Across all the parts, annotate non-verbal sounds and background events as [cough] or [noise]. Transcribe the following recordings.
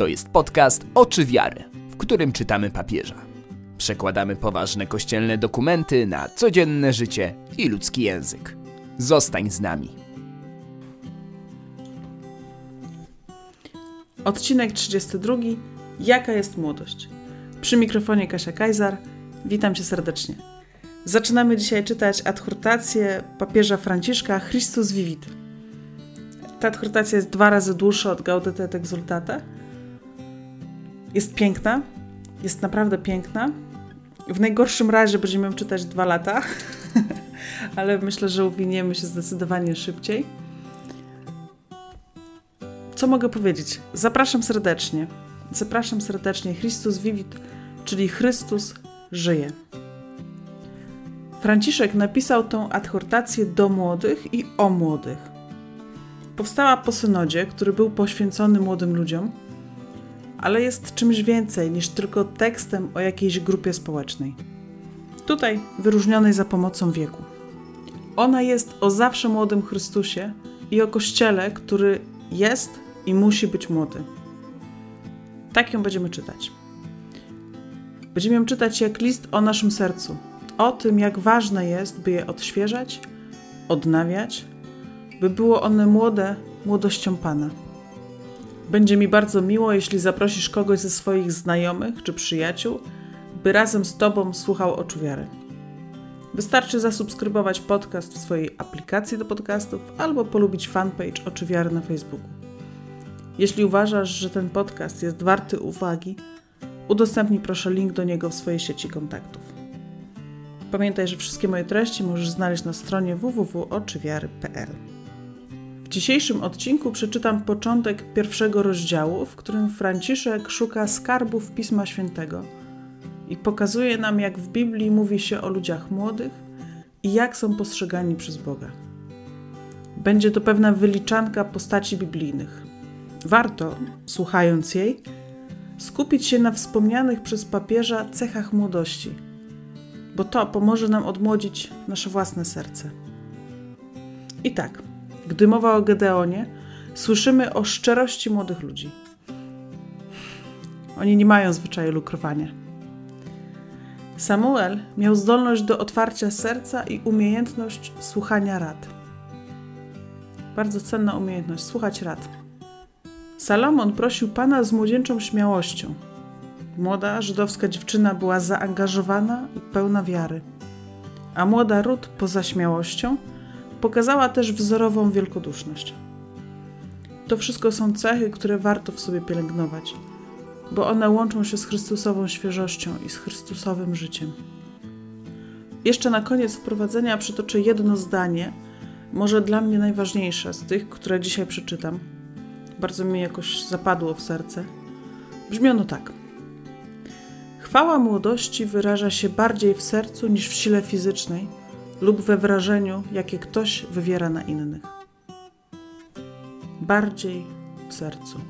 To jest podcast Oczy Wiary, w którym czytamy papieża. Przekładamy poważne kościelne dokumenty na codzienne życie i ludzki język. Zostań z nami. Odcinek 32. Jaka jest młodość? Przy mikrofonie Kasia Kajzar. Witam cię serdecznie. Zaczynamy dzisiaj czytać adhortację papieża Franciszka Christus Vivit. Ta adhortacja jest dwa razy dłuższa od Gaudete et Exultate. Jest piękna, jest naprawdę piękna. W najgorszym razie będziemy ją czytać dwa lata, [laughs] ale myślę, że uwiniemy się zdecydowanie szybciej. Co mogę powiedzieć? Zapraszam serdecznie. Zapraszam serdecznie. Christus Vivit, czyli Chrystus żyje. Franciszek napisał tę adhortację do młodych i o młodych. Powstała po synodzie, który był poświęcony młodym ludziom, ale jest czymś więcej niż tylko tekstem o jakiejś grupie społecznej. Tutaj wyróżnionej za pomocą wieku. Ona jest o zawsze młodym Chrystusie i o Kościele, który jest i musi być młody. Tak ją będziemy czytać. Będziemy ją czytać jak list o naszym sercu, o tym, jak ważne jest, by je odświeżać, odnawiać, by było one młode młodością Pana. Będzie mi bardzo miło, jeśli zaprosisz kogoś ze swoich znajomych czy przyjaciół, by razem z Tobą słuchał oczu wiary. Wystarczy zasubskrybować podcast w swojej aplikacji do podcastów albo polubić fanpage Oczy Wiary na Facebooku. Jeśli uważasz, że ten podcast jest warty uwagi, udostępnij proszę link do niego w swojej sieci kontaktów. Pamiętaj, że wszystkie moje treści możesz znaleźć na stronie www.oczywiary.pl. Dzisiejszym odcinku przeczytam początek pierwszego rozdziału, w którym Franciszek szuka skarbów Pisma Świętego i pokazuje nam, jak w Biblii mówi się o ludziach młodych i jak są postrzegani przez Boga. Będzie to pewna wyliczanka postaci biblijnych. Warto, słuchając jej, skupić się na wspomnianych przez papieża cechach młodości, bo to pomoże nam odmłodzić nasze własne serce. I tak, gdy mowa o Gedeonie, słyszymy o szczerości młodych ludzi. Oni nie mają zwyczaju lukrowania. Samuel miał zdolność do otwarcia serca i umiejętność słuchania rad. Bardzo cenna umiejętność słuchać rad. Salomon prosił Pana z młodzieńczą śmiałością. Młoda żydowska dziewczyna była zaangażowana i pełna wiary, a młoda Rut poza śmiałością pokazała też wzorową wielkoduszność. To wszystko są cechy, które warto w sobie pielęgnować, bo one łączą się z Chrystusową świeżością i z Chrystusowym życiem. Jeszcze na koniec wprowadzenia przytoczę jedno zdanie, może dla mnie najważniejsze z tych, które dzisiaj przeczytam. Bardzo mi jakoś zapadło w serce. Brzmi ono tak. Chwała młodości wyraża się bardziej w sercu niż w sile fizycznej lub we wrażeniu, jakie ktoś wywiera na innych. Bardziej w sercu.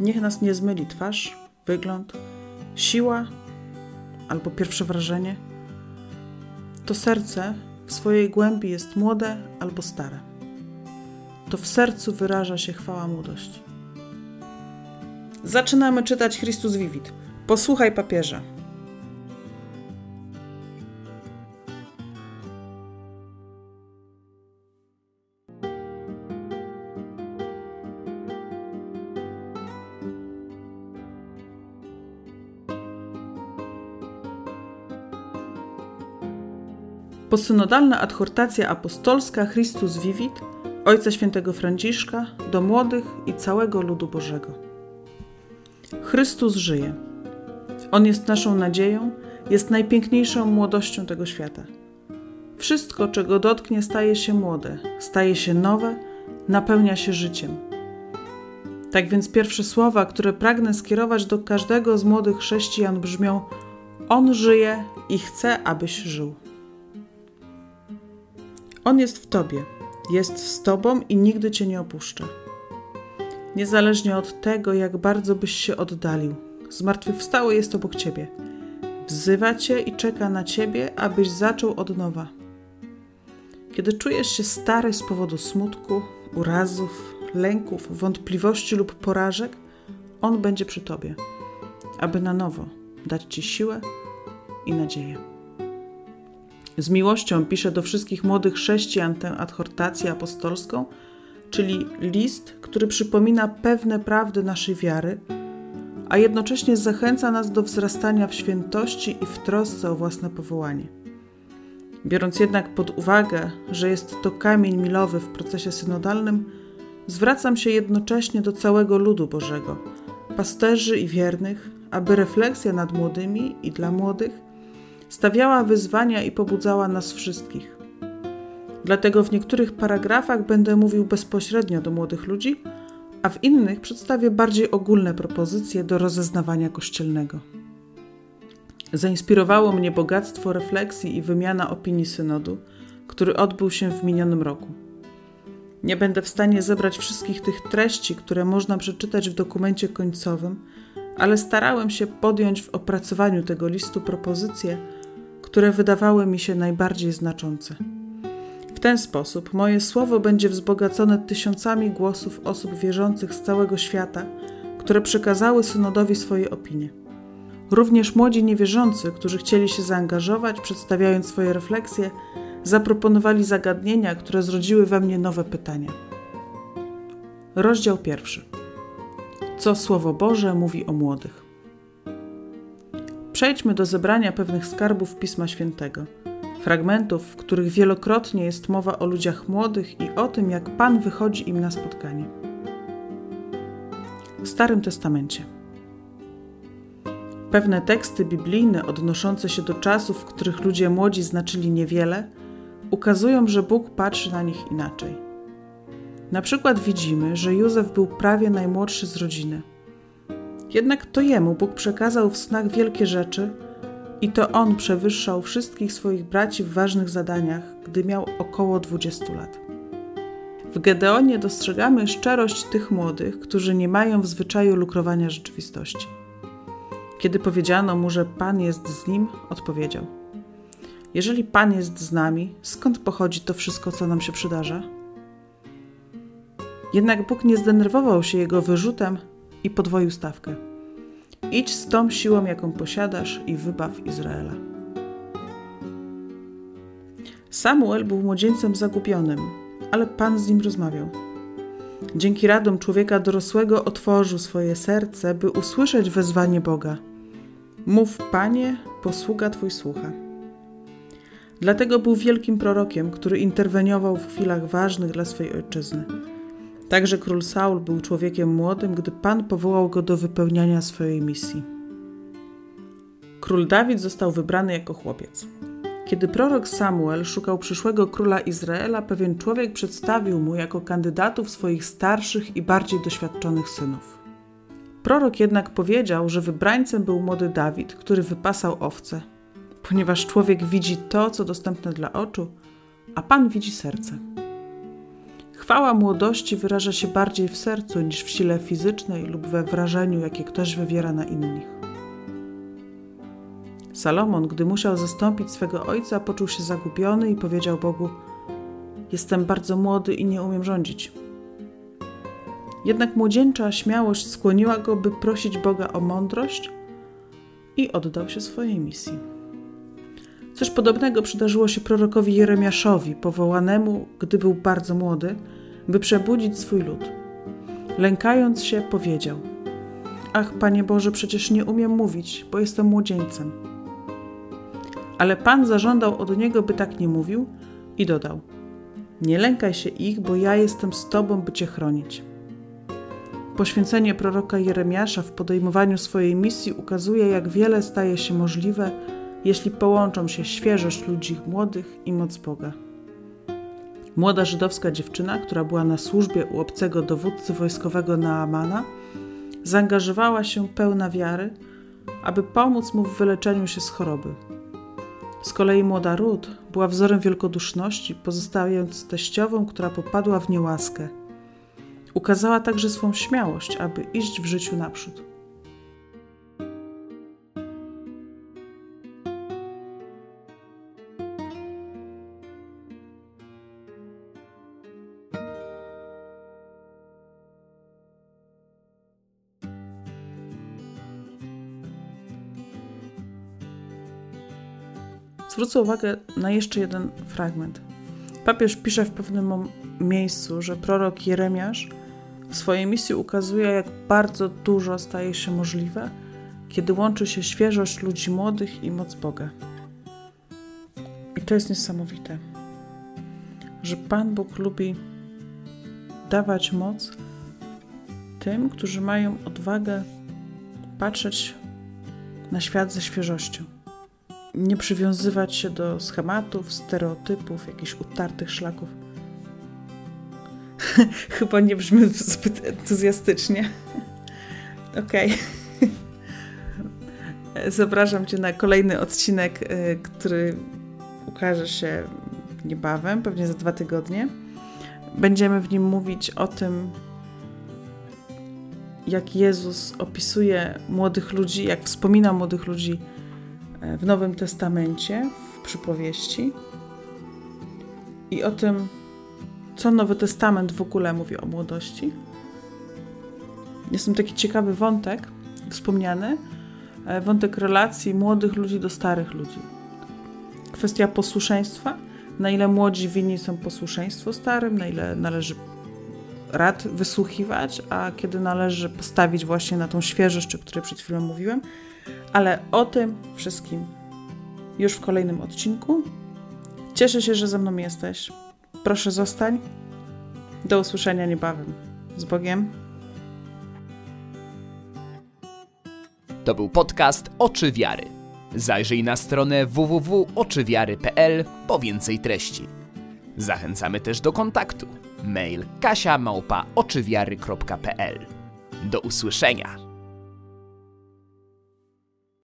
Niech nas nie zmyli twarz, wygląd, siła albo pierwsze wrażenie. To serce w swojej głębi jest młode albo stare. To w sercu wyraża się chwała młodości. Zaczynamy czytać Chrystus Vivit. Posłuchaj papieża. Posynodalna adhortacja apostolska Christus Vivit Ojca Świętego Franciszka do młodych i całego ludu Bożego. Chrystus żyje. On jest naszą nadzieją, jest najpiękniejszą młodością tego świata. Wszystko, czego dotknie, staje się młode, staje się nowe, napełnia się życiem. Tak więc pierwsze słowa, które pragnę skierować do każdego z młodych chrześcijan brzmią: On żyje i chce, abyś żył. On jest w Tobie, jest z Tobą i nigdy Cię nie opuszcza. Niezależnie od tego, jak bardzo byś się oddalił, zmartwychwstały jest obok Ciebie. Wzywa Cię i czeka na Ciebie, abyś zaczął od nowa. Kiedy czujesz się stary z powodu smutku, urazów, lęków, wątpliwości lub porażek, On będzie przy Tobie, aby na nowo dać Ci siłę i nadzieję. Z miłością piszę do wszystkich młodych chrześcijan tę adhortację apostolską, czyli list, który przypomina pewne prawdy naszej wiary, a jednocześnie zachęca nas do wzrastania w świętości i w trosce o własne powołanie. Biorąc jednak pod uwagę, że jest to kamień milowy w procesie synodalnym, zwracam się jednocześnie do całego ludu Bożego, pasterzy i wiernych, aby refleksja nad młodymi i dla młodych stawiała wyzwania i pobudzała nas wszystkich. Dlatego w niektórych paragrafach będę mówił bezpośrednio do młodych ludzi, a w innych przedstawię bardziej ogólne propozycje do rozeznawania kościelnego. Zainspirowało mnie bogactwo refleksji i wymiana opinii synodu, który odbył się w minionym roku. Nie będę w stanie zebrać wszystkich tych treści, które można przeczytać w dokumencie końcowym, ale starałem się podjąć w opracowaniu tego listu propozycje, które wydawały mi się najbardziej znaczące. W ten sposób moje słowo będzie wzbogacone tysiącami głosów osób wierzących z całego świata, które przekazały synodowi swoje opinie. Również młodzi niewierzący, którzy chcieli się zaangażować, przedstawiając swoje refleksje, zaproponowali zagadnienia, które zrodziły we mnie nowe pytania. Rozdział pierwszy. Co Słowo Boże mówi o młodych? Przejdźmy do zebrania pewnych skarbów Pisma Świętego, fragmentów, w których wielokrotnie jest mowa o ludziach młodych i o tym, jak Pan wychodzi im na spotkanie. W Starym Testamencie. Pewne teksty biblijne odnoszące się do czasów, w których ludzie młodzi znaczyli niewiele, ukazują, że Bóg patrzy na nich inaczej. Na przykład widzimy, że Józef był prawie najmłodszy z rodziny. Jednak to jemu Bóg przekazał w snach wielkie rzeczy i to on przewyższał wszystkich swoich braci w ważnych zadaniach, gdy miał około 20 lat. W Gedeonie dostrzegamy szczerość tych młodych, którzy nie mają w zwyczaju lukrowania rzeczywistości. Kiedy powiedziano mu, że Pan jest z nim, odpowiedział: Jeżeli Pan jest z nami, skąd pochodzi to wszystko, co nam się przydarza? Jednak Bóg nie zdenerwował się jego wyrzutem i podwoił stawkę. Idź z tą siłą, jaką posiadasz, i wybaw Izraela. Samuel był młodzieńcem zagubionym, ale Pan z nim rozmawiał. Dzięki radom człowieka dorosłego otworzył swoje serce, by usłyszeć wezwanie Boga. Mów, Panie, posługa Twój słucha. Dlatego był wielkim prorokiem, który interweniował w chwilach ważnych dla swej ojczyzny. Także król Saul był człowiekiem młodym, gdy Pan powołał go do wypełniania swojej misji. Król Dawid został wybrany jako chłopiec. Kiedy prorok Samuel szukał przyszłego króla Izraela, pewien człowiek przedstawił mu jako kandydatów swoich starszych i bardziej doświadczonych synów. Prorok jednak powiedział, że wybrańcem był młody Dawid, który wypasał owce, ponieważ człowiek widzi to, co dostępne dla oczu, a Pan widzi serce. Chwała młodości wyraża się bardziej w sercu niż w sile fizycznej lub we wrażeniu, jakie ktoś wywiera na innych. Salomon, gdy musiał zastąpić swego ojca, poczuł się zagubiony i powiedział Bogu: Jestem bardzo młody i nie umiem rządzić. Jednak młodzieńcza śmiałość skłoniła go, by prosić Boga o mądrość i oddał się swojej misji. Coś podobnego przydarzyło się prorokowi Jeremiaszowi, powołanemu, gdy był bardzo młody, by przebudzić swój lud. Lękając się, powiedział: Ach, Panie Boże, przecież nie umiem mówić, bo jestem młodzieńcem. Ale Pan zażądał od niego, by tak nie mówił i dodał: Nie lękaj się ich, bo ja jestem z Tobą, by Cię chronić. Poświęcenie proroka Jeremiasza w podejmowaniu swojej misji ukazuje, jak wiele staje się możliwe, jeśli połączą się świeżość ludzi młodych i moc Boga. Młoda żydowska dziewczyna, która była na służbie u obcego dowódcy wojskowego Naamana, zaangażowała się pełna wiary, aby pomóc mu w wyleczeniu się z choroby. Z kolei młoda Rut była wzorem wielkoduszności, pozostając teściową, która popadła w niełaskę. Ukazała także swą śmiałość, aby iść w życiu naprzód. Zwrócę uwagę na jeszcze jeden fragment. Papież pisze w pewnym miejscu, że prorok Jeremiasz w swojej misji ukazuje, jak bardzo dużo staje się możliwe, kiedy łączy się świeżość ludzi młodych i moc Boga. I to jest niesamowite, że Pan Bóg lubi dawać moc tym, którzy mają odwagę patrzeć na świat ze świeżością. Nie przywiązywać się do schematów, stereotypów, jakichś utartych szlaków. [laughs] Chyba nie brzmi [laughs] zbyt entuzjastycznie. [laughs] Okej. Zapraszam Cię na kolejny odcinek, y, który ukaże się niebawem, pewnie za dwa tygodnie. Będziemy w nim mówić o tym, jak Jezus opisuje młodych ludzi, jak wspomina młodych ludzi w Nowym Testamencie, w przypowieści i o tym, co Nowy Testament w ogóle mówi o młodości. Jest tam taki ciekawy wątek wspomniany, e, wątek relacji młodych ludzi do starych ludzi. Kwestia posłuszeństwa, na ile młodzi winni są posłuszeństwo starym, na ile należy rad wysłuchiwać, a kiedy należy postawić właśnie na tą świeżość, o której przed chwilą mówiłem. Ale o tym wszystkim już w kolejnym odcinku. Cieszę się, że ze mną jesteś. Proszę zostań. Do usłyszenia niebawem. Z Bogiem. To był podcast Oczy Wiary. Zajrzyj na stronę www.oczywiary.pl po więcej treści. Zachęcamy też do kontaktu. Mail kasia Do usłyszenia.